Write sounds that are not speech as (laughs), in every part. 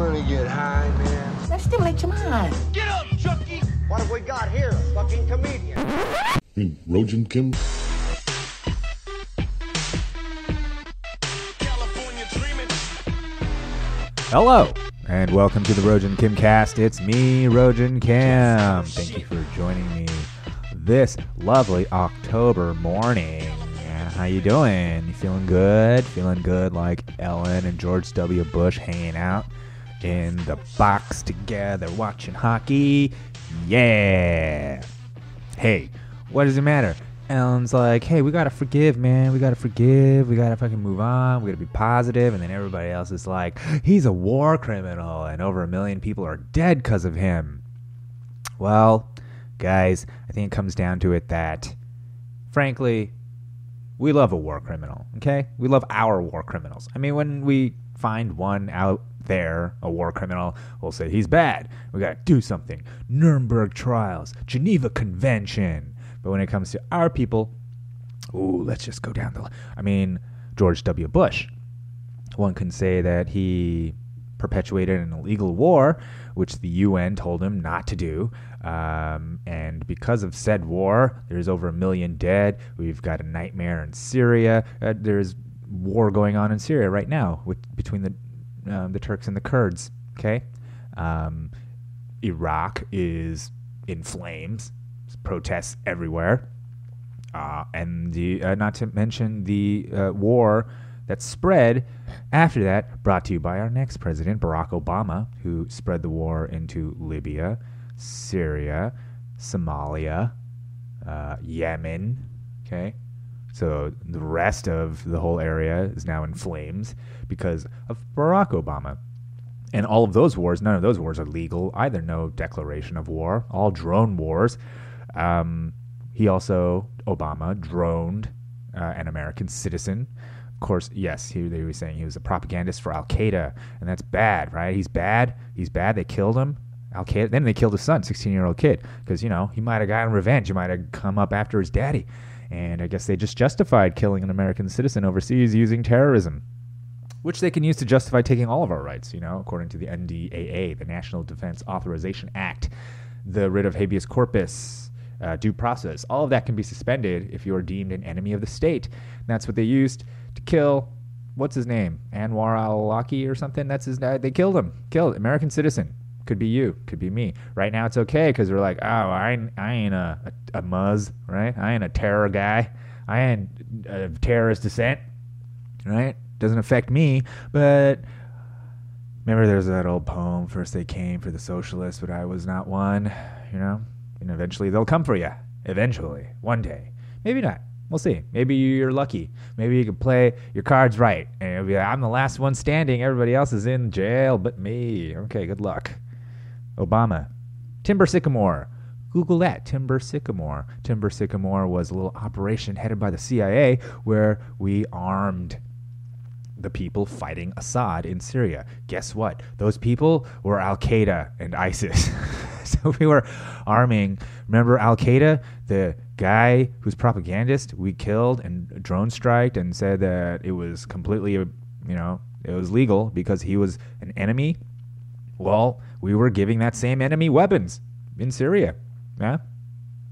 wanna get high, man? Let's stimulate your mind. Get up, Chucky! What have we got here? A fucking comedian. Hmm, Rojan Kim? Hello, and welcome to the Rojan Kim cast. It's me, Rojan Kim. Thank you for joining me this lovely October morning. How you doing? You feeling good? Feeling good like Ellen and George W. Bush hanging out in the box together watching hockey? Yeah. Hey, what does it matter? Ellen's like, hey, we gotta forgive, man. We gotta forgive. We gotta fucking move on. We gotta be positive. And then everybody else is like, he's a war criminal, and over a million people are dead because of him. Well, guys, I think it comes down to it that, frankly, we love a war criminal, okay? We love our war criminals. I mean, when we find one out there, a war criminal, we'll say he's bad. We gotta do something. Nuremberg trials, Geneva Convention. But when it comes to our people, ooh, let's just go down the. li- I mean, George W. Bush. One can say that he perpetuated an illegal war, which the UN told him not to do. Um, and because of said war, there's over a million dead. We've got a nightmare in Syria. Uh, there's war going on in Syria right now with between the um, the Turks and the Kurds. Okay, um, Iraq is in flames. Protests everywhere. Uh, and the, uh, not to mention the uh, war that spread after that, brought to you by our next president, Barack Obama, who spread the war into Libya, Syria, Somalia, uh, Yemen. Okay, so the rest of the whole area is now in flames because of Barack Obama. And all of those wars, none of those wars are legal either. No declaration of war, all drone wars. Um, he also, Obama, droned uh, an American citizen. Of course, yes, he, they were saying he was a propagandist for Al Qaeda, and that's bad, right? He's bad. He's bad. They killed him. Al Qaeda. Then they killed his son, 16 year old kid, because, you know, he might have gotten revenge. He might have come up after his daddy. And I guess they just justified killing an American citizen overseas using terrorism which they can use to justify taking all of our rights, you know, according to the NDAA, the National Defense Authorization Act, the writ of habeas corpus, uh, due process. All of that can be suspended if you are deemed an enemy of the state. And that's what they used to kill. What's his name? Anwar al-Awlaki or something. That's his. Uh, they killed him. Killed American citizen. Could be you. Could be me. Right now it's okay because we're like, oh, I ain't, I ain't a, a, a muzz, right? I ain't a terror guy. I ain't a terrorist descent, right? Doesn't affect me, but remember there's that old poem, First They Came for the Socialists, but I was not one, you know? And eventually they'll come for you. Eventually. One day. Maybe not. We'll see. Maybe you're lucky. Maybe you can play your cards right. And it'll be like, I'm the last one standing. Everybody else is in jail but me. Okay, good luck. Obama. Timber Sycamore. Google that, Timber Sycamore. Timber Sycamore was a little operation headed by the CIA where we armed the people fighting Assad in Syria. Guess what? Those people were Al Qaeda and ISIS. (laughs) so we were arming. Remember Al Qaeda, the guy who's propagandist we killed and drone striked and said that it was completely, you know, it was legal because he was an enemy. Well, we were giving that same enemy weapons in Syria. Yeah.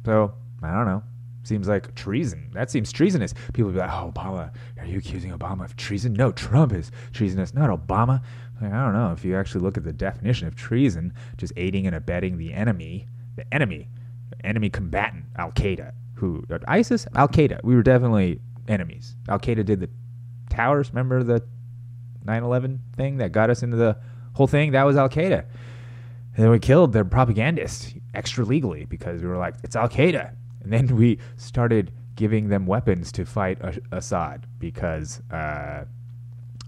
So I don't know. Seems like treason. That seems treasonous. People be like, "Oh, Obama, are you accusing Obama of treason?" No, Trump is treasonous, not Obama. Like, I don't know. If you actually look at the definition of treason, just aiding and abetting the enemy, the enemy, the enemy combatant, Al Qaeda, who ISIS, Al Qaeda. We were definitely enemies. Al Qaeda did the towers. Remember the 9/11 thing that got us into the whole thing? That was Al Qaeda. And then we killed their propagandist extra legally because we were like, it's Al Qaeda. And then we started giving them weapons to fight Assad because uh,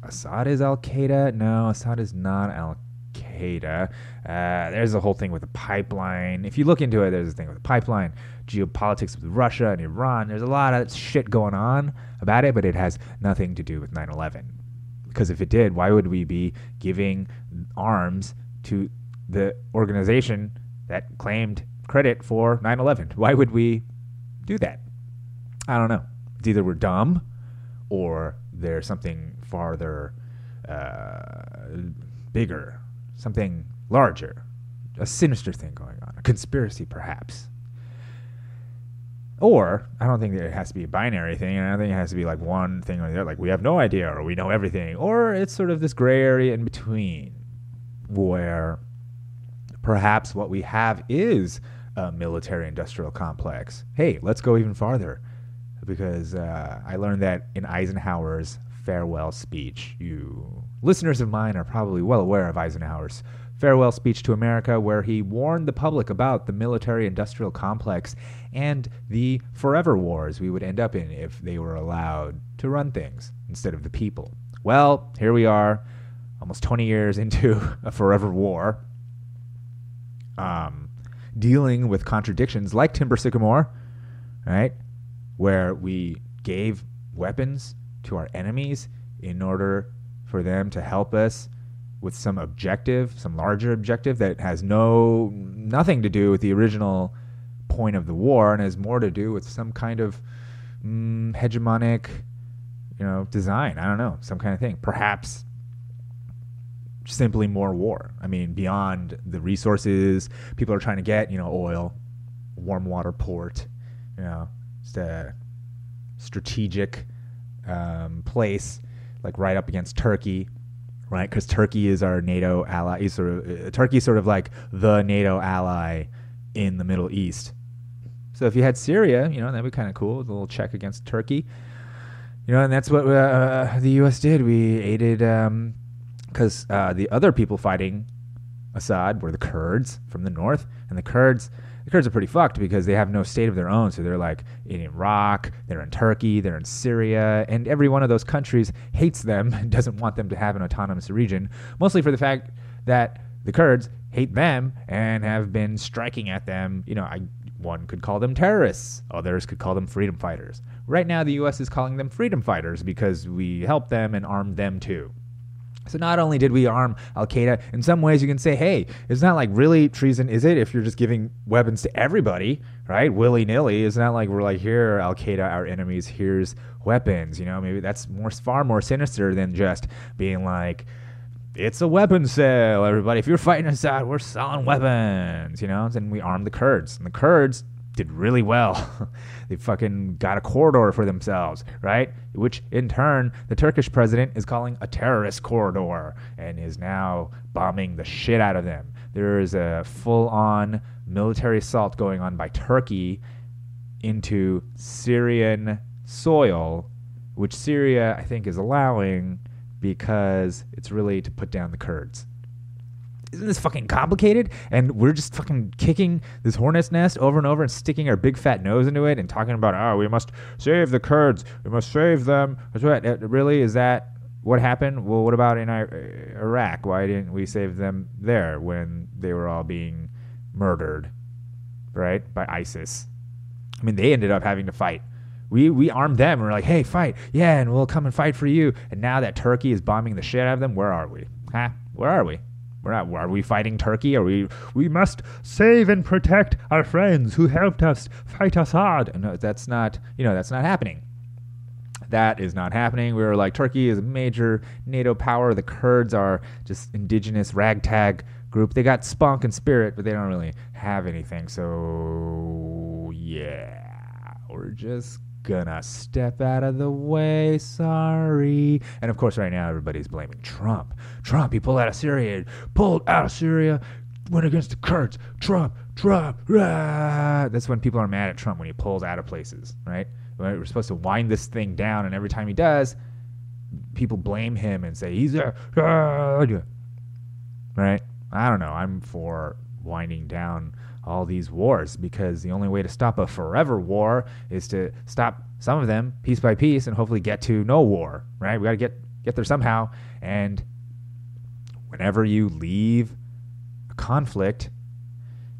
Assad is Al Qaeda. No, Assad is not Al Qaeda. Uh, there's a whole thing with the pipeline. If you look into it, there's a thing with the pipeline, geopolitics with Russia and Iran. There's a lot of shit going on about it, but it has nothing to do with 9 11. Because if it did, why would we be giving arms to the organization that claimed credit for 9 11? Why would we do that? I don't know. It's either we're dumb or there's something farther uh, bigger, something larger, a sinister thing going on, a conspiracy perhaps. Or I don't think that it has to be a binary thing, I don't think it has to be like one thing or the other. Like we have no idea, or we know everything, or it's sort of this gray area in between, where perhaps what we have is a military-industrial complex. Hey, let's go even farther, because uh, I learned that in Eisenhower's farewell speech. You listeners of mine are probably well aware of Eisenhower's farewell speech to America, where he warned the public about the military industrial complex and the forever wars we would end up in if they were allowed to run things instead of the people. Well, here we are, almost 20 years into (laughs) a forever war, um, dealing with contradictions like Timber Sycamore, right? Where we gave weapons to our enemies in order for them to help us with some objective, some larger objective that has no nothing to do with the original point of the war and has more to do with some kind of mm, hegemonic, you know, design. I don't know, some kind of thing. Perhaps simply more war. I mean, beyond the resources people are trying to get, you know, oil, warm water port, you know, just a strategic um, place like right up against Turkey right? Because Turkey is our NATO ally. He's sort of uh, Turkey is sort of like the NATO ally in the Middle East. So if you had Syria, you know that'd be kind of cool. A little check against Turkey, you know, and that's what uh, the U.S. did. We aided because uh, the other people fighting Assad were the Kurds from the north, and the Kurds the Kurds are pretty fucked because they have no state of their own. So they're like in Iraq, they're in Turkey, they're in Syria, and every one of those countries hates them (laughs) and doesn't want them to have an autonomous region, mostly for the fact that the Kurds hate them and have been striking at them. You know, I, one could call them terrorists, others could call them freedom fighters. Right now, the U.S. is calling them freedom fighters because we helped them and armed them too. So not only did we arm Al Qaeda, in some ways you can say, hey, it's not like really treason, is it? If you're just giving weapons to everybody, right, willy nilly, it's not like we're like, here, Al Qaeda, our enemies, here's weapons. You know, maybe that's more far more sinister than just being like, it's a weapon sale, everybody. If you're fighting Assad, we're selling weapons. You know, and we armed the Kurds, and the Kurds did really well. (laughs) they fucking got a corridor for themselves, right? Which in turn, the Turkish president is calling a terrorist corridor and is now bombing the shit out of them. There is a full on military assault going on by Turkey into Syrian soil, which Syria, I think, is allowing because it's really to put down the Kurds isn't this fucking complicated? And we're just fucking kicking this hornet's nest over and over and sticking our big fat nose into it and talking about, oh, we must save the Kurds. We must save them. What, uh, really? Is that what happened? Well, what about in Iraq? Why didn't we save them there when they were all being murdered, right, by ISIS? I mean, they ended up having to fight. We, we armed them and we're like, hey, fight. Yeah, and we'll come and fight for you. And now that Turkey is bombing the shit out of them, where are we? Huh? Where are we? We're not, are we fighting Turkey? Are we? We must save and protect our friends who helped us fight Assad. No, that's not. You know, that's not happening. That is not happening. We are like Turkey is a major NATO power. The Kurds are just indigenous ragtag group. They got spunk and spirit, but they don't really have anything. So yeah, we're just gonna step out of the way. Sorry. And of course, right now everybody's blaming Trump. Trump, he pulled out of Syria, pulled out of Syria, went against the Kurds. Trump, Trump. Rah. That's when people are mad at Trump when he pulls out of places, right? We're supposed to wind this thing down, and every time he does, people blame him and say he's a right. I don't know. I'm for winding down all these wars because the only way to stop a forever war is to stop some of them piece by piece and hopefully get to no war, right? We got to get get there somehow and whenever you leave a conflict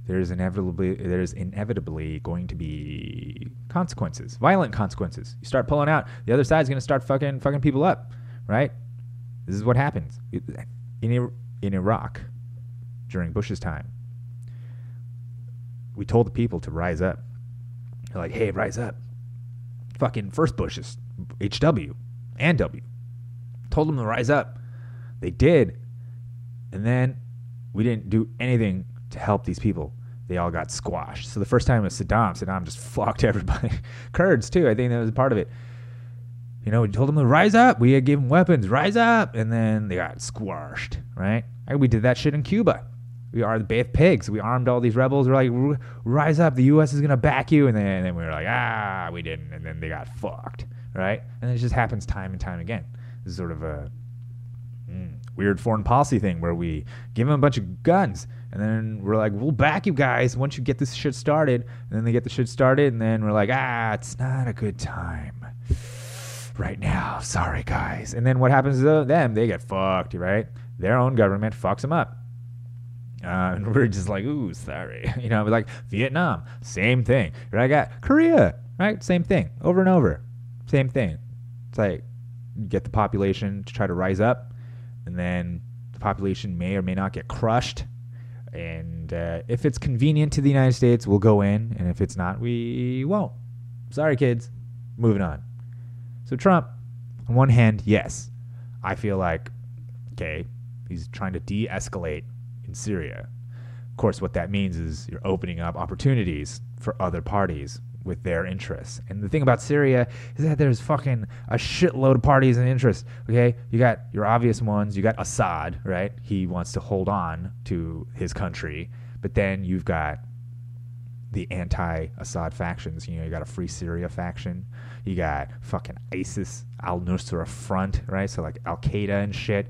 there's inevitably there's inevitably going to be consequences, violent consequences. You start pulling out, the other side's going to start fucking fucking people up, right? This is what happens in in Iraq during Bush's time we told the people to rise up. They're like, hey, rise up. Fucking first Bush's HW and W. Told them to rise up. They did. And then we didn't do anything to help these people. They all got squashed. So the first time was Saddam. Saddam just (laughs) fucked everybody. Kurds too. I think that was part of it. You know, we told them to rise up. We had given them weapons, rise up, and then they got squashed. Right? We did that shit in Cuba. We are the of Pigs. We armed all these rebels. We're like, rise up. The U.S. is gonna back you. And then, and then we were like, ah, we didn't. And then they got fucked. Right? And it just happens time and time again. This is sort of a mm, weird foreign policy thing where we give them a bunch of guns and then we're like, we'll back you guys once you get this shit started. And then they get the shit started, and then we're like, ah, it's not a good time right now. Sorry, guys. And then what happens to them? They get fucked, right? Their own government fucks them up. Uh, (laughs) and we're just like, ooh, sorry. (laughs) You know, like Vietnam, same thing. Right? I got Korea, right? Same thing, over and over. Same thing. It's like, you get the population to try to rise up, and then the population may or may not get crushed and uh, if it's convenient to the United States, we'll go in. And if it's not, we won't. Sorry, kids. Moving on. So, Trump, on one hand, yes, I feel like, okay, he's trying to de escalate in Syria. Of course, what that means is you're opening up opportunities for other parties with their interests. And the thing about Syria is that there's fucking a shitload of parties and interests. Okay, you got your obvious ones. You got Assad, right? He wants to hold on to his country, but then you've got the anti-Assad factions. You know, you got a Free Syria faction. You got fucking ISIS, Al Nusra Front, right? So like Al Qaeda and shit.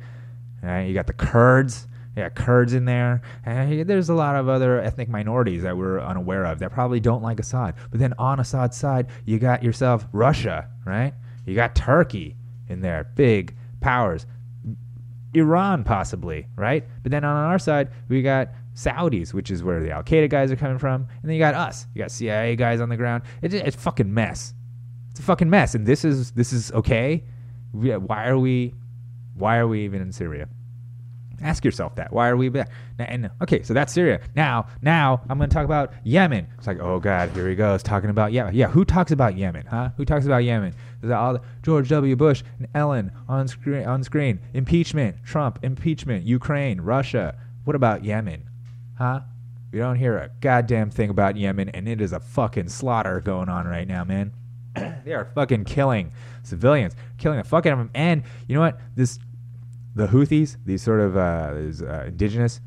Right? You got the Kurds yeah, Kurds in there. And there's a lot of other ethnic minorities that we're unaware of that probably don't like Assad. But then on Assad's side, you got yourself Russia, right? You got Turkey in there, big powers. Iran, possibly, right? But then on our side, we got Saudis, which is where the Al Qaeda guys are coming from. And then you got us. You got CIA guys on the ground. It's, it's fucking mess. It's a fucking mess. And this is this is okay. Why are we why are we even in Syria? Ask yourself that. Why are we back? And okay, so that's Syria. Now, now I'm going to talk about Yemen. It's like, oh God, here he goes talking about Yemen. Yeah, who talks about Yemen? Huh? Who talks about Yemen? All George W. Bush and Ellen on screen? On screen. Impeachment. Trump. Impeachment. Ukraine. Russia. What about Yemen? Huh? We don't hear a goddamn thing about Yemen, and it is a fucking slaughter going on right now, man. (clears throat) they are fucking killing civilians, killing the fuck out of them. And you know what? This the Houthis, these sort of uh, these, uh, indigenous,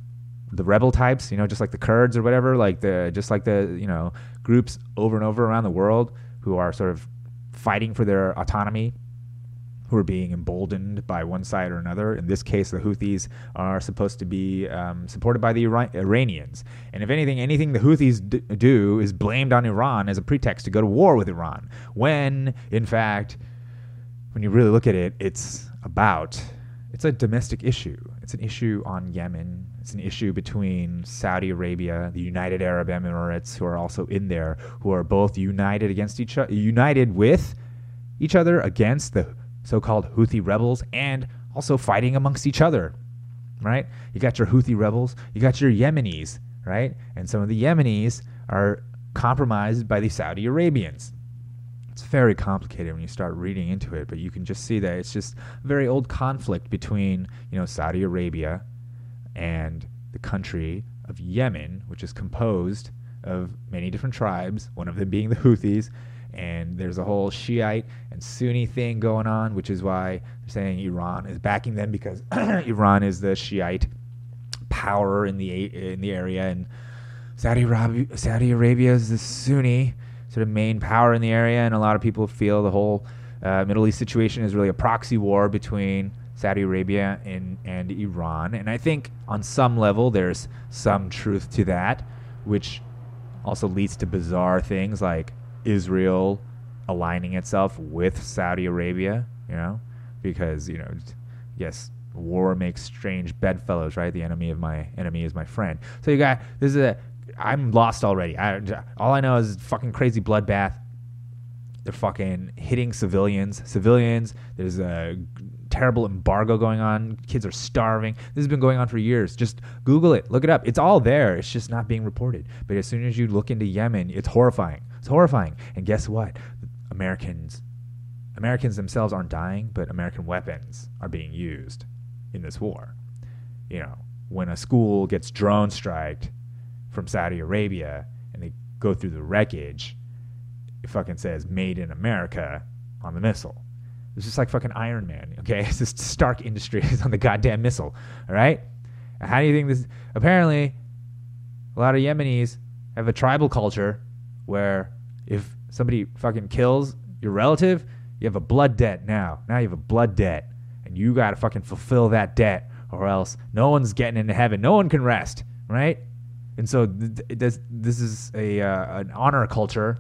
the rebel types, you know, just like the Kurds or whatever, like the just like the you know groups over and over around the world who are sort of fighting for their autonomy, who are being emboldened by one side or another. In this case, the Houthis are supposed to be um, supported by the Ira- Iranians, and if anything, anything the Houthis d- do is blamed on Iran as a pretext to go to war with Iran, when in fact, when you really look at it, it's about it's a domestic issue. It's an issue on Yemen. It's an issue between Saudi Arabia, the United Arab Emirates, who are also in there, who are both united against each other, united with each other against the so-called Houthi rebels, and also fighting amongst each other. Right? You got your Houthi rebels, you got your Yemenis, right? And some of the Yemenis are compromised by the Saudi Arabians it's very complicated when you start reading into it, but you can just see that it's just a very old conflict between, you know, Saudi Arabia and the country of Yemen, which is composed of many different tribes, one of them being the Houthis, and there's a whole Shiite and Sunni thing going on, which is why they're saying Iran is backing them because (clears throat) Iran is the Shiite power in the in the area, and Saudi Arabia, Saudi Arabia is the Sunni sort of main power in the area, and a lot of people feel the whole uh, Middle East situation is really a proxy war between Saudi Arabia and, and Iran. And I think on some level there's some truth to that, which also leads to bizarre things like Israel aligning itself with Saudi Arabia, you know, because, you know, yes, war makes strange bedfellows, right? The enemy of my enemy is my friend. So you got this is a I'm lost already. I, all I know is fucking crazy bloodbath. They're fucking hitting civilians. Civilians. There's a terrible embargo going on. Kids are starving. This has been going on for years. Just Google it, look it up. It's all there. It's just not being reported. But as soon as you look into Yemen, it's horrifying. It's horrifying. And guess what? Americans, Americans themselves aren't dying, but American weapons are being used in this war. You know, when a school gets drone striked from Saudi Arabia and they go through the wreckage, it fucking says "Made in America" on the missile. It's just like fucking Iron Man, okay? (laughs) It's just Stark Industries (laughs) on the goddamn missile, all right? How do you think this? Apparently, a lot of Yemenis have a tribal culture where if somebody fucking kills your relative, you have a blood debt now. Now you have a blood debt, and you got to fucking fulfill that debt, or else no one's getting into heaven. No one can rest, right? And so th- th- this, this is a uh, an honor culture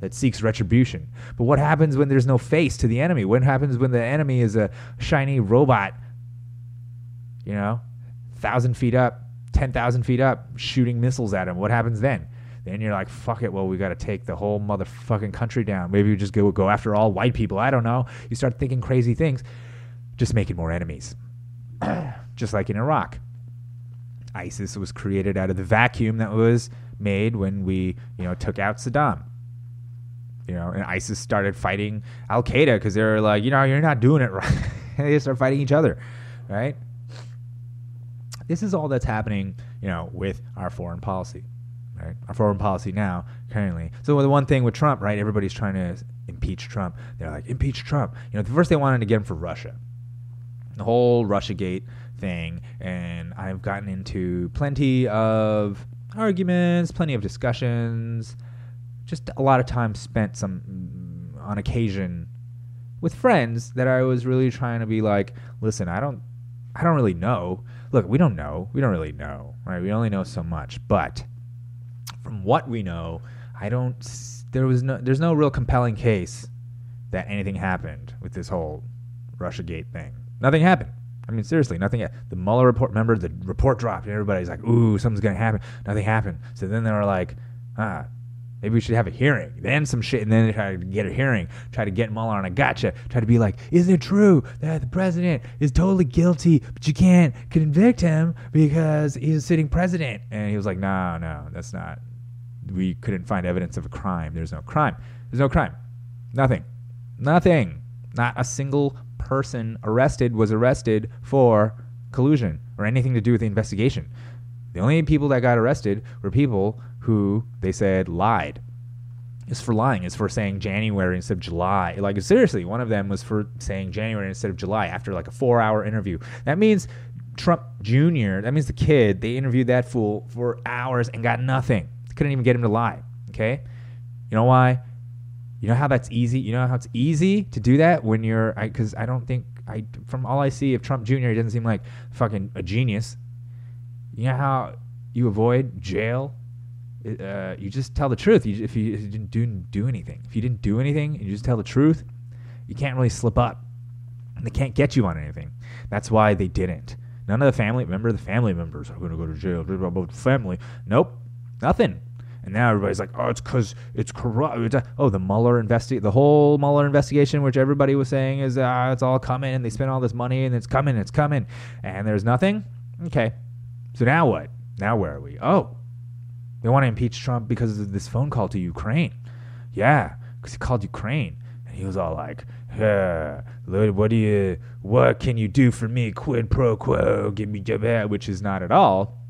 that seeks retribution. But what happens when there's no face to the enemy? What happens when the enemy is a shiny robot? You know, thousand feet up, ten thousand feet up, shooting missiles at him. What happens then? Then you're like, fuck it. Well, we got to take the whole motherfucking country down. Maybe we just go go after all white people. I don't know. You start thinking crazy things, just making more enemies. (clears throat) just like in Iraq, ISIS was created out of the vacuum that was made when we, you know, took out Saddam. You know, and ISIS started fighting Al Qaeda because they were like, you know, you're not doing it (laughs) right. (laughs) they just start fighting each other, right? This is all that's happening, you know, with our foreign policy, right? Our foreign policy now, currently. So the one thing with Trump, right? Everybody's trying to impeach Trump. They're like, impeach Trump. You know, the first they wanted to get him for Russia, the whole RussiaGate thing, and I've gotten into plenty of arguments, plenty of discussions, just a lot of time spent some mm, on occasion with friends that I was really trying to be like, listen, I don't I don't really know. Look, we don't know. We don't really know, right? We only know so much, but from what we know, I don't there was no there's no real compelling case that anything happened with this whole RussiaGate thing. Nothing happened. I mean, seriously, nothing. The Mueller report. Remember, the report dropped, and everybody's like, "Ooh, something's gonna happen." Nothing happened. So then they were like, "Ah, maybe we should have a hearing." Then some shit, and then they try to get a hearing, try to get Mueller on a gotcha, try to be like, "Isn't it true that the president is totally guilty, but you can't convict him because he's a sitting president?" And he was like, "No, no, that's not. We couldn't find evidence of a crime. There's no crime. There's no crime. Nothing. Nothing. Not a single person arrested was arrested for collusion or anything to do with the investigation. The only people that got arrested were people who they said lied. It's for lying. It's for saying January instead of July. Like seriously, one of them was for saying January instead of July after like a four-hour interview. That means Trump Jr. That means the kid. They interviewed that fool for hours and got nothing. Couldn't even get him to lie. Okay, you know why? You know how that's easy. You know how it's easy to do that when you're because I, I, don't think I from all I see of Trump Jr. He doesn't seem like fucking a genius. You know how you avoid jail. Uh, you just tell the truth. You, if you, if you didn't do, do anything, if you didn't do anything, and you just tell the truth, you can't really slip up. And they can't get you on anything. That's why they didn't. None of the family, remember the family members are going to go to jail. About family, nope, nothing. And now everybody's like, oh, it's because it's corrupt. Oh, the Mueller investigate, the whole Mueller investigation, which everybody was saying is, uh, it's all coming, and they spent all this money, and it's coming, it's coming, and there's nothing. Okay, so now what? Now where are we? Oh, they want to impeach Trump because of this phone call to Ukraine. Yeah, because he called Ukraine, and he was all like, yeah, what do you, what can you do for me? Quid pro quo, give me that, which is not at all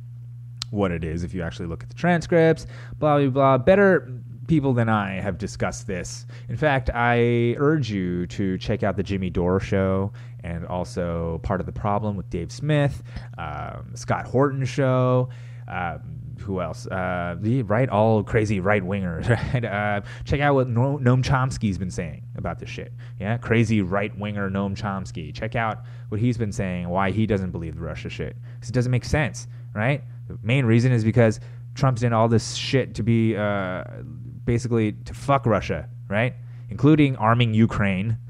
what it is if you actually look at the transcripts, blah, blah, blah. Better people than I have discussed this. In fact, I urge you to check out the Jimmy Dore show and also Part of the Problem with Dave Smith, um, Scott Horton show. Um, who else? Uh, the right, all crazy right wingers. (laughs) Right? Uh, check out what no- Noam Chomsky's been saying about this shit. Yeah, crazy right winger Noam Chomsky. Check out what he's been saying. Why he doesn't believe the Russia shit. Because it doesn't make sense, right? Main reason is because Trump's in all this shit to be uh, basically to fuck Russia, right? Including arming Ukraine. (laughs)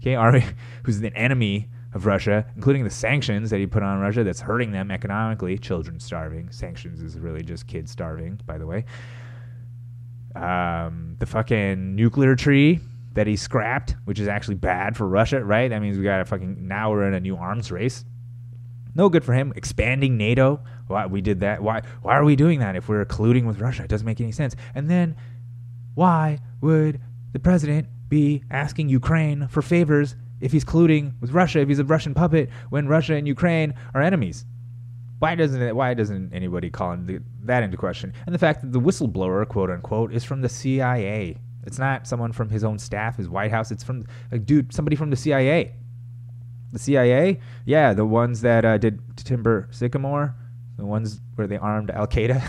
Okay, arming (laughs) who's an enemy of Russia, including the sanctions that he put on Russia that's hurting them economically. Children starving. Sanctions is really just kids starving, by the way. Um, the fucking nuclear tree that he scrapped, which is actually bad for Russia, right? That means we got a fucking now we're in a new arms race. No good for him. Expanding NATO. Why we did that? Why why are we doing that if we're colluding with Russia? It doesn't make any sense. And then why would the president be asking Ukraine for favors if he's colluding with Russia, if he's a Russian puppet when Russia and Ukraine are enemies? Why doesn't it, why doesn't anybody call that into question? And the fact that the whistleblower, quote unquote, is from the CIA. It's not someone from his own staff, his White House. It's from a dude, somebody from the CIA. The CIA, yeah, the ones that uh, did Timber Sycamore, the ones where they armed Al Qaeda.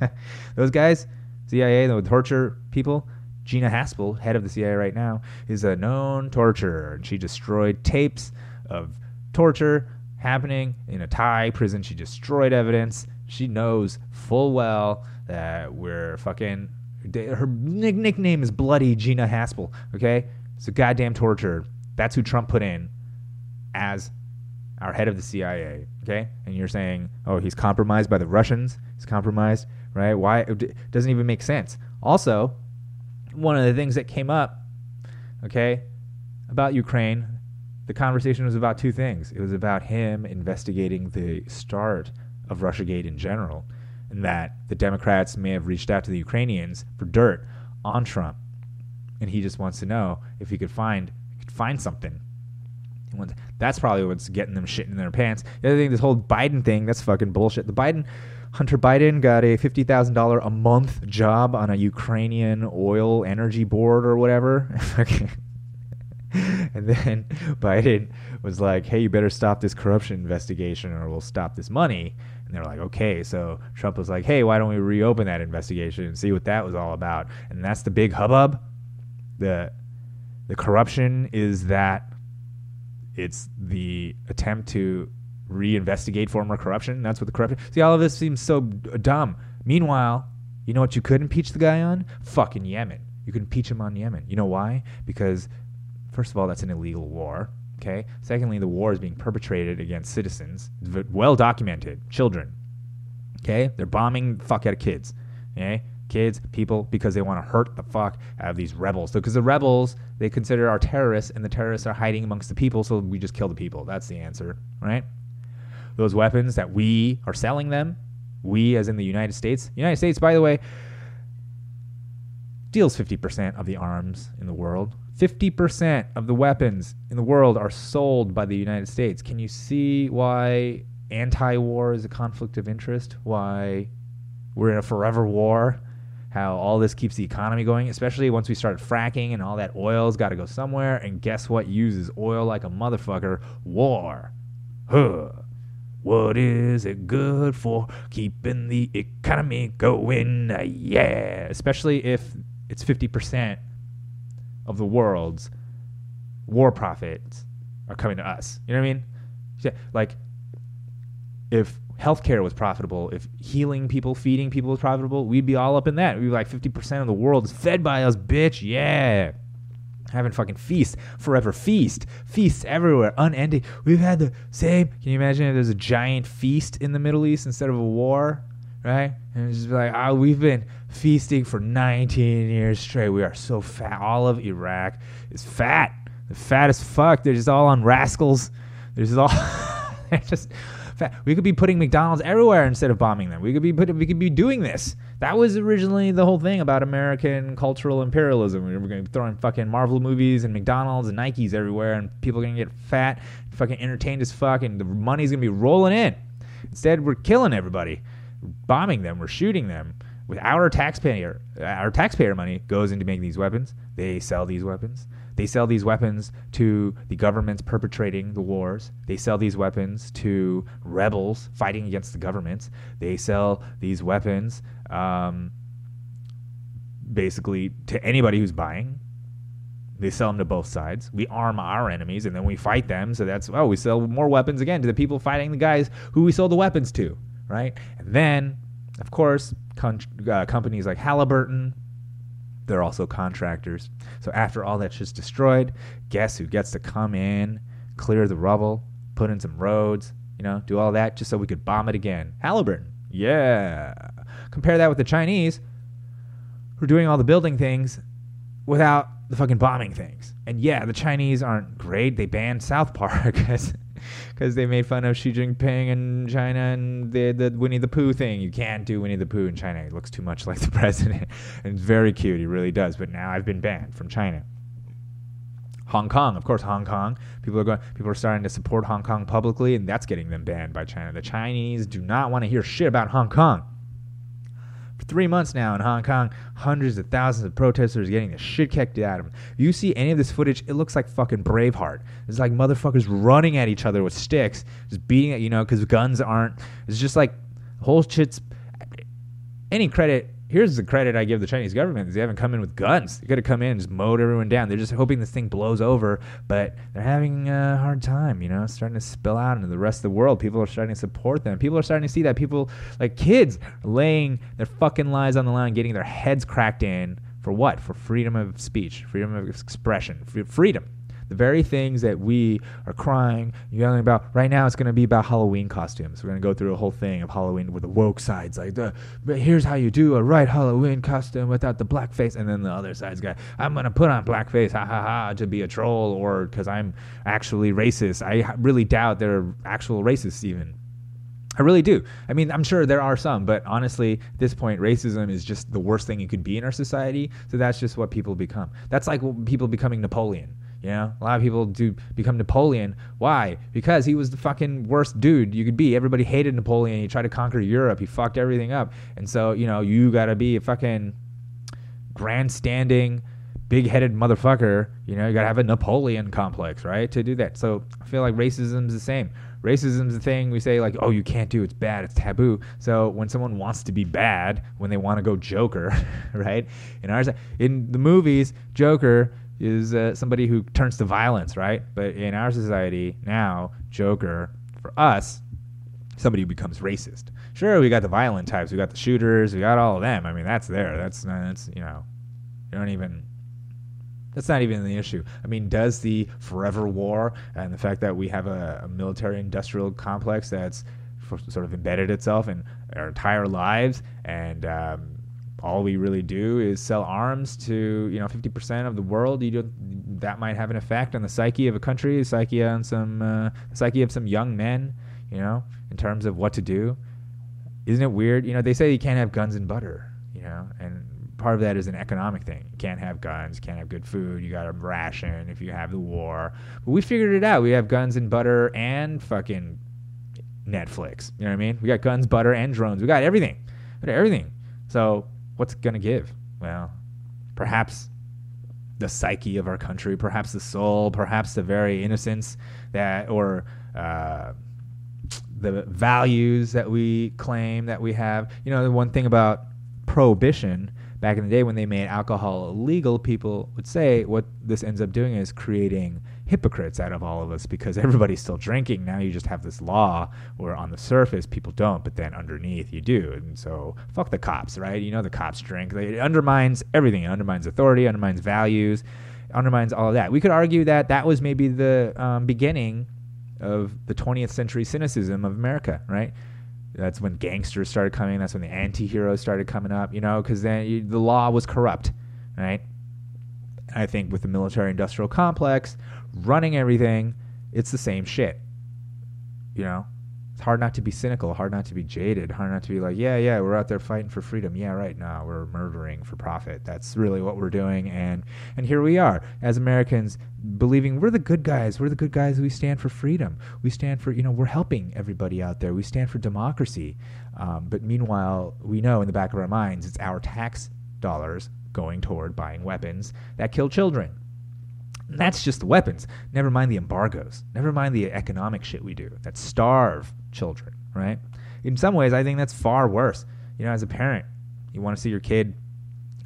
(laughs) Those guys, CIA, the torture people. Gina Haspel, head of the CIA right now, is a known torturer, and she destroyed tapes of torture happening in a Thai prison. She destroyed evidence. She knows full well that we're fucking. Her nickname is Bloody Gina Haspel. Okay, a goddamn torturer. That's who Trump put in as our head of the CIA. Okay, and you're saying, oh, he's compromised by the Russians. He's compromised, right? Why? It doesn't even make sense. Also, one of the things that came up, okay, about Ukraine, the conversation was about two things. It was about him investigating the start of Russiagate in general, and that the Democrats may have reached out to the Ukrainians for dirt on Trump, and he just wants to know if he could find he could find something. That's probably what's getting them shit in their pants. The other thing, this whole Biden thing, that's fucking bullshit. The Biden Hunter Biden got a $50,000 a month job on a Ukrainian oil energy board or whatever. (laughs) (laughs) and then Biden was like, hey, you better stop this corruption investigation or we'll stop this money. And they're like, okay. So Trump was like, hey, why don't we reopen that investigation and see what that was all about? And that's the big hubbub. The, the corruption is that it's the attempt to reinvestigate former corruption. That's what the corruption. See, all of this seems so dumb. Meanwhile, you know what you could impeach the guy on? Fucking Yemen. You could impeach him on Yemen. You know why? Because, first of all, that's an illegal war. Okay. Secondly, the war is being perpetrated against citizens, well documented, children. Okay. They're bombing the fuck out of kids. Okay. Kids, people, because they want to hurt the fuck out of these rebels. So because the rebels they consider are terrorists, and the terrorists are hiding amongst the people, so we just kill the people. That's the answer, right? those weapons that we are selling them, we as in the United States. United States, by the way, deals 50% of the arms in the world. 50% of the weapons in the world are sold by the United States. Can you see why anti war is a conflict of interest? Why we're in a forever war? How all this keeps the economy going, especially once we start fracking and all that oil's got to go somewhere. And guess what uses oil like a motherfucker? War. Huh. What is it good for? Keeping the economy going. Yeah. Especially if it's 50% of the world's war profits are coming to us. You know what I mean? Like, if healthcare was profitable, if healing people, feeding people was profitable, we'd be all up in that. We'd be like 50% of the world is fed by us, bitch. Yeah having fucking feast, forever feast, feasts everywhere, unending. We've had the same. Can you imagine if there's a giant feast in the Middle East instead of a war, right? And it's just like, oh, we've been feasting for 19 years straight. We are so fat. All of Iraq is fat. They're fat as fuck. They're just all on rascals. They're just all. (laughs) they're just fat. We could be putting McDonald's everywhere instead of bombing them. We could be putting. We could be doing this. That was originally the whole thing about American cultural imperialism. We were going to be throwing fucking Marvel movies and McDonald's and Nikes everywhere, and people are going to get fat, fucking entertained as fuck, and the money's going to be rolling in. Instead, we're killing everybody, bombing them, we're shooting them. With our taxpayer, our taxpayer money goes into making these weapons. They sell these weapons. They sell these weapons to the governments perpetrating the wars. They sell these weapons to rebels fighting against the governments. They sell these weapons um, basically to anybody who's buying. They sell them to both sides. We arm our enemies and then we fight them. So that's, oh, we sell more weapons again to the people fighting the guys who we sold the weapons to, right? And then, of course, con- uh, companies like Halliburton, they're also contractors. So after all that's just destroyed, guess who gets to come in, clear the rubble, put in some roads, you know, do all that just so we could bomb it again? Halliburton. Yeah. Compare that with the Chinese who are doing all the building things without the fucking bombing things. And yeah, the Chinese aren't great. They banned South Park (laughs) because they made fun of Xi Jinping in China and the, the Winnie the Pooh thing. You can't do Winnie the Pooh in China. He looks too much (laughs) like the president. and it's very cute. He really does. But now I've been banned from China. Hong Kong, of course, Hong Kong. People are going. People are starting to support Hong Kong publicly, and that's getting them banned by China. The Chinese do not want to hear shit about Hong Kong. For three months now in Hong Kong, hundreds of thousands of protesters getting the shit kicked out of them. If you see any of this footage, it looks like fucking Braveheart. It's like motherfuckers running at each other with sticks, just beating it, you know, because guns aren't. It's just like whole shit's. Any credit here's the credit I give the Chinese government is they haven't come in with guns. They could have come in and just mowed everyone down. They're just hoping this thing blows over, but they're having a hard time, you know, starting to spill out into the rest of the world. People are starting to support them. People are starting to see that people, like kids, laying their fucking lives on the line, getting their heads cracked in for what? For freedom of speech, freedom of expression, freedom the very things that we are crying, yelling about. Right now, it's going to be about Halloween costumes. We're going to go through a whole thing of Halloween with the woke sides, like, the, but here's how you do a right Halloween costume without the blackface. And then the other side's got, I'm going to put on blackface, ha ha ha, to be a troll or because I'm actually racist. I really doubt they're actual racists, even. I really do. I mean, I'm sure there are some, but honestly, at this point, racism is just the worst thing you could be in our society. So that's just what people become. That's like people becoming Napoleon. You know, a lot of people do become Napoleon. Why? Because he was the fucking worst dude you could be. Everybody hated Napoleon. He tried to conquer Europe. He fucked everything up. And so, you know, you gotta be a fucking grandstanding, big headed motherfucker. You know, you gotta have a Napoleon complex, right? To do that. So I feel like racism's the same. Racism's the thing we say, like, oh, you can't do, it's bad, it's taboo. So when someone wants to be bad, when they want to go Joker, (laughs) right? In ours, in the movies, Joker is uh, somebody who turns to violence, right? But in our society now, Joker, for us, somebody who becomes racist. Sure, we got the violent types, we got the shooters, we got all of them. I mean, that's there. That's that's you know, you don't even. That's not even the issue. I mean, does the forever war and the fact that we have a, a military-industrial complex that's sort of embedded itself in our entire lives and um, all we really do is sell arms to you know 50% of the world. You do, that might have an effect on the psyche of a country, the psyche on some uh, psyche of some young men. You know, in terms of what to do. Isn't it weird? You know, they say you can't have guns and butter. You know, and part of that is an economic thing. You can't have guns, you can't have good food. You got to ration if you have the war. But we figured it out. We have guns and butter and fucking Netflix. You know what I mean? We got guns, butter, and drones. We got everything. We got everything. So what's going to give? Well, perhaps the psyche of our country, perhaps the soul, perhaps the very innocence that, or uh, the values that we claim that we have. You know, the one thing about prohibition back in the day when they made alcohol illegal, people would say what this ends up doing is creating hypocrites out of all of us because everybody's still drinking. Now you just have this law where on the surface people don't, but then underneath you do. And so fuck the cops, right? You know the cops drink. It undermines everything. It undermines authority, undermines values, undermines all of that. We could argue that that was maybe the um, beginning of the 20th century cynicism of America, right? That's when gangsters started coming. That's when the anti-heroes started coming up, you know, because then you, the law was corrupt, right? I think with the military industrial complex, running everything, it's the same shit. You know, it's hard not to be cynical, hard not to be jaded, hard not to be like, yeah, yeah, we're out there fighting for freedom. Yeah, right. now we're murdering for profit. That's really what we're doing, and and here we are as Americans, believing we're the good guys. We're the good guys. We stand for freedom. We stand for you know we're helping everybody out there. We stand for democracy. Um, but meanwhile, we know in the back of our minds it's our tax dollars going toward buying weapons that kill children that's just the weapons. Never mind the embargoes. Never mind the economic shit we do that starve children, right? In some ways, I think that's far worse. You know, as a parent, you want to see your kid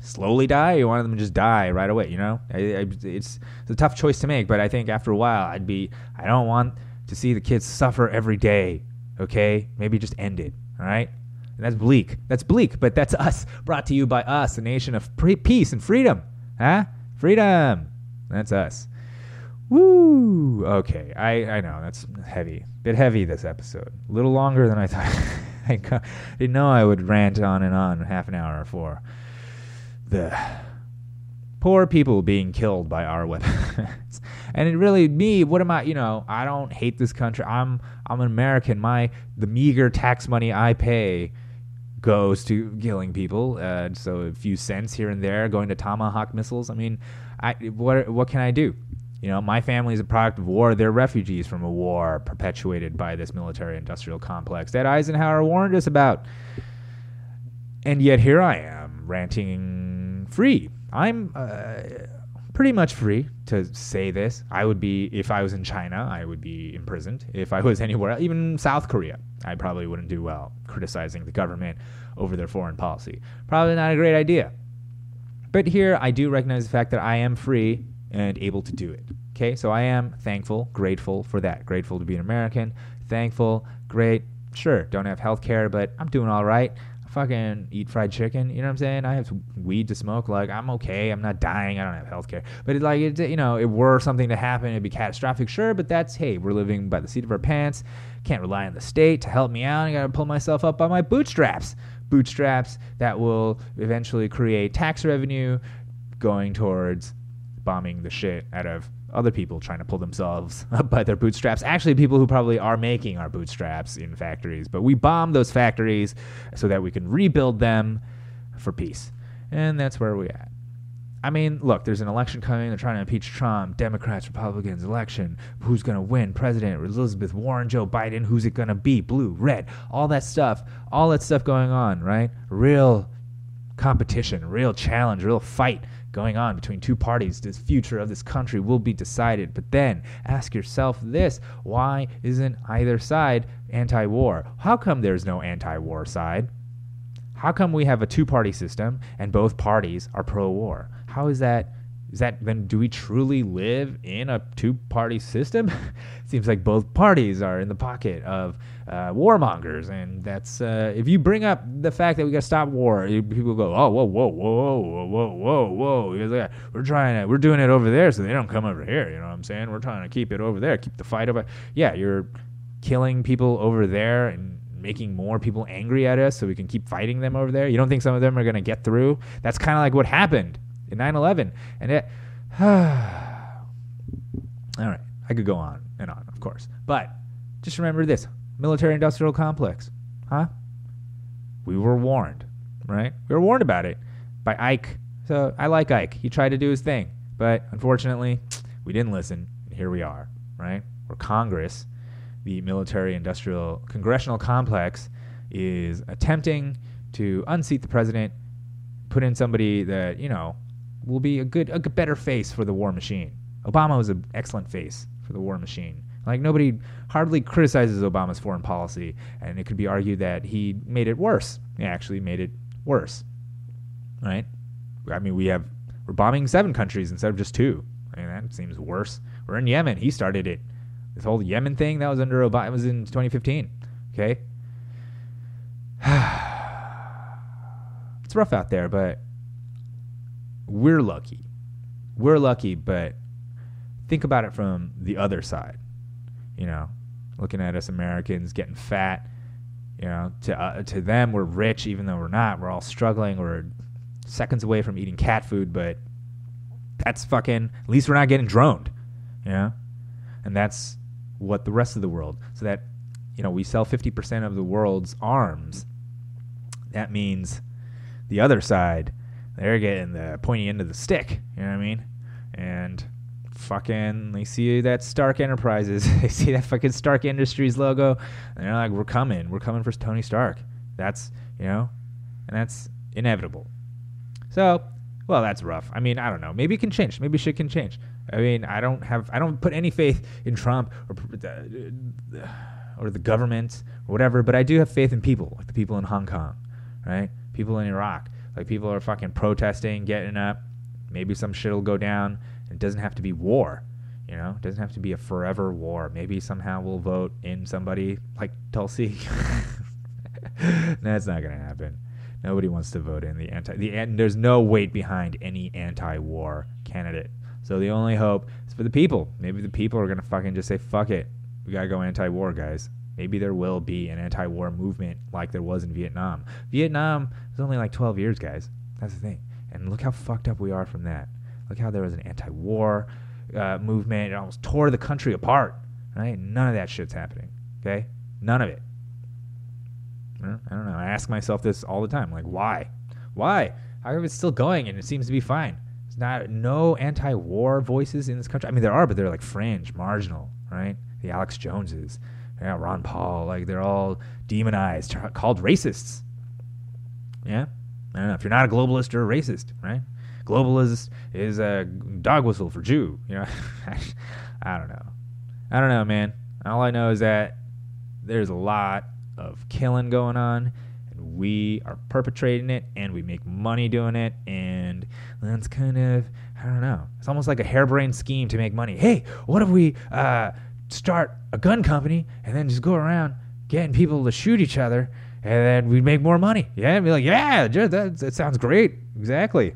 slowly die, you want them to just die right away, you know? I, I, it's, it's a tough choice to make, but I think after a while, I'd be, I don't want to see the kids suffer every day, okay? Maybe just end it, all right? And that's bleak. That's bleak, but that's (laughs) us, brought to you by us, a nation of pre- peace and freedom. Huh? Freedom. That's us. Woo! Okay, I, I know that's heavy, bit heavy this episode. A little longer than I thought. (laughs) I didn't know I would rant on and on half an hour for the poor people being killed by our (laughs) weapons. and it really me, what am I? You know, I don't hate this country. I'm I'm an American. My the meager tax money I pay goes to killing people. Uh, so a few cents here and there going to tomahawk missiles. I mean, I what what can I do? You know, my family is a product of war. They're refugees from a war perpetuated by this military industrial complex that Eisenhower warned us about. And yet here I am ranting free. I'm uh, pretty much free to say this. I would be, if I was in China, I would be imprisoned. If I was (laughs) anywhere, even South Korea, I probably wouldn't do well criticizing the government over their foreign policy. Probably not a great idea. But here, I do recognize the fact that I am free and able to do it. Okay, so I am thankful, grateful for that. Grateful to be an American. Thankful, great. Sure, don't have health care, but I'm doing all right. Fucking eat fried chicken. You know what I'm saying? I have weed to smoke. Like I'm okay. I'm not dying. I don't have health care. But it, like it, you know, it were something to happen, it'd be catastrophic. Sure, but that's hey, we're living by the seat of our pants. Can't rely on the state to help me out. I gotta pull myself up by my bootstraps. Bootstraps that will eventually create tax revenue going towards bombing the shit out of other people trying to pull themselves (laughs) up by their bootstraps. Actually, people who probably are making our bootstraps in factories, but we bomb those factories so that we can rebuild them for peace. And that's where we're at. I mean, look, there's an election coming. They're trying to impeach Trump, Democrats, Republicans, election. Who's going to win? President Elizabeth Warren, Joe Biden. Who's it going to be? Blue, red, all that stuff. All that stuff going on, right? Real competition, real challenge, real fight going on between two parties. The future of this country will be decided. But then ask yourself this why isn't either side anti war? How come there's no anti war side? How come we have a two party system and both parties are pro war? How is that? Is that then do we truly live in a two party system? (laughs) Seems like both parties are in the pocket of uh, warmongers, and that's uh, if you bring up the fact that we got to stop war, people go, oh, whoa, whoa, whoa, whoa, whoa, whoa, whoa. We're trying to, we're doing it over there, so they don't come over here. You know what I'm saying? We're trying to keep it over there, keep the fight over. Yeah, you're killing people over there and making more people angry at us, so we can keep fighting them over there. You don't think some of them are going to get through? That's kind of like what happened in 9/11, and it. (sighs) all right, I could go on and on, of course, but just remember this military industrial complex. Huh? We were warned, right? We were warned about it by Ike. So I like Ike. He tried to do his thing, but unfortunately, (tsk) we didn't listen. And here we are, right? Where Congress, the military industrial congressional complex, is attempting to unseat the president, put in somebody that, you know, will be a good, a better face for the war machine. Obama was an excellent face for the war machine. Like nobody hardly criticizes Obama's foreign policy, and it could be argued that he made it worse. He actually made it worse, right? I mean, we have we're bombing seven countries instead of just two. I mean, that seems worse. We're in Yemen. He started it. This whole Yemen thing that was under Obama was in 2015. Okay. (sighs) it's rough out there, but we're lucky. We're lucky, but think about it from the other side you know, looking at us Americans getting fat. You know, to uh, to them we're rich even though we're not. We're all struggling. We're seconds away from eating cat food, but that's fucking. At least we're not getting droned. You know, and that's what the rest of the world. So that you know we sell 50% of the world's arms. That means the other side, they're getting the pointy end of the stick. You know what I mean? And fucking they see that Stark Enterprises, (laughs) they see that fucking Stark Industries logo, and they're like, "We're coming, we're coming for Tony Stark." That's you know, and that's inevitable. So, well, that's rough. I mean, I don't know. Maybe it can change. Maybe shit can change. I mean, I don't have, I don't put any faith in Trump or or the government or whatever, but I do have faith in people, like the people in Hong Kong, right? People in Iraq, like people are fucking protesting, getting up. Maybe some shit will go down it doesn't have to be war. You know, it doesn't have to be a forever war. Maybe somehow we'll vote in somebody like Tulsi. (laughs) That's not to happen. Nobody wants to vote in the anti. The and there's no weight behind any anti-war candidate. So the only hope is for the people. Maybe the people are to fucking just say, "Fuck it, we gotta go anti-war, guys." Maybe there will be an anti-war movement like there was in Vietnam. Vietnam was only like 12 years, guys. That's the thing. And look how fucked up we are from that. Look how there was an anti-war uh, movement. It almost tore the country apart. Right? None of that shit's happening. Okay? None of it. I don't know. I ask myself this all the time. Like, why? Why? How come it's still going and it seems to be fine? There's not no anti-war voices in this country. I mean, there are, but they're like fringe, marginal, right? The Alex Joneses, yeah, Ron Paul, like they're all demonized, called racists. Yeah, I don't know. If you're not a globalist, you're a racist, right? Globalist is a dog whistle for Jew. You know, (laughs) I don't know. I don't know, man. All I know is that there's a lot of killing going on, and we are perpetrating it, and we make money doing it, and that's kind of I don't know. It's almost like a harebrained scheme to make money. Hey, what if we uh, start a gun company and then just go around getting people to shoot each other, and then we'd make more money? Yeah, and be like, yeah, that, that sounds great. Exactly.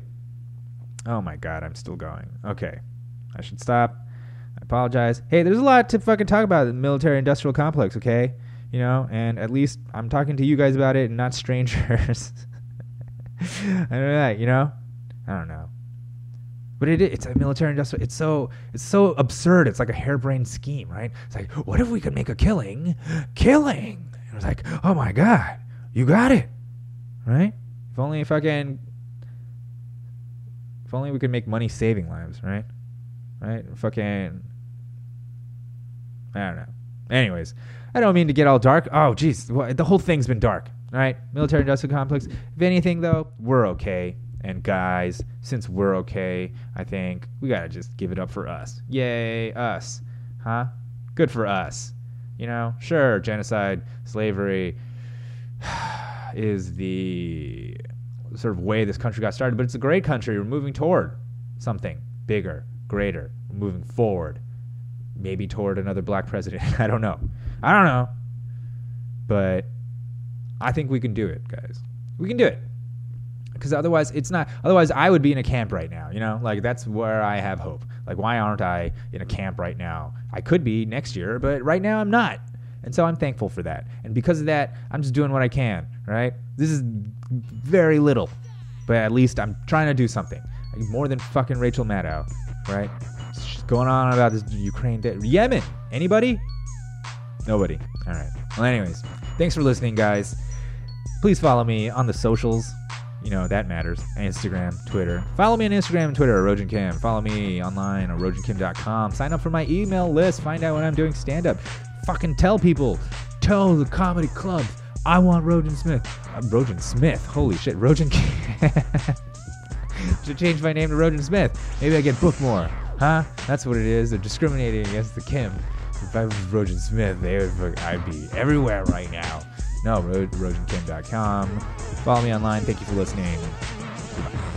Oh my god, I'm still going. Okay, I should stop. I apologize. Hey, there's a lot to fucking talk about the military industrial complex, okay? You know, and at least I'm talking to you guys about it and not (laughs) strangers. I don't know, you know? I don't know. But it, it's a military industrial. It's so it's so absurd. It's like a harebrained scheme, right? It's like, what if we could make a killing, killing? It was like, oh my god, you got it, right? If only fucking, if only we could make money saving lives, right? Right? Fucking, I don't know. Anyways, I don't mean to get all dark. Oh, jeez, the whole thing's been dark. All right, military industrial complex. If anything, though, we're okay. And guys, since we're okay, I think we gotta just give it up for us. Yay, us, huh? Good for us. You know, sure, genocide, slavery (sighs) is the sort of way this country got started, but it's a great country. We're moving toward something bigger, greater. We're moving forward. Maybe toward another black president. (laughs) I don't know. I don't know. But I think we can do it, guys. We can do it. Because otherwise, it's not. Otherwise, I would be in a camp right now. You know, like that's where I have hope. Like, why aren't I in a camp right now? I could be next year, but right now I'm not. And so I'm thankful for that. And because of that, I'm just doing what I can. Right? This is very little, but at least I'm trying to do something. Like, more than fucking Rachel Maddow. Right? She's going on about this Ukraine, de- Yemen. Anybody? Nobody. All right. Well, anyways, thanks for listening, guys. Please follow me on the socials. You know, that matters. Instagram, Twitter. Follow me on Instagram and Twitter at RojanKim. Follow me online RojanKim.com. Sign up for my email list. Find out when I'm doing stand up. Fucking tell people. Tell the comedy clubs. I want Rojan Smith. Uh, I'm Rojan Smith. Holy shit. Rojan Kim. (laughs) Should change my name to Rojan Smith. Maybe I get booked more. Huh? That's what it is. They're discriminating against the Kim. If I was Rojan Smith, they would, I'd be everywhere right now. No, road, Follow me online. Thank you for listening. Goodbye.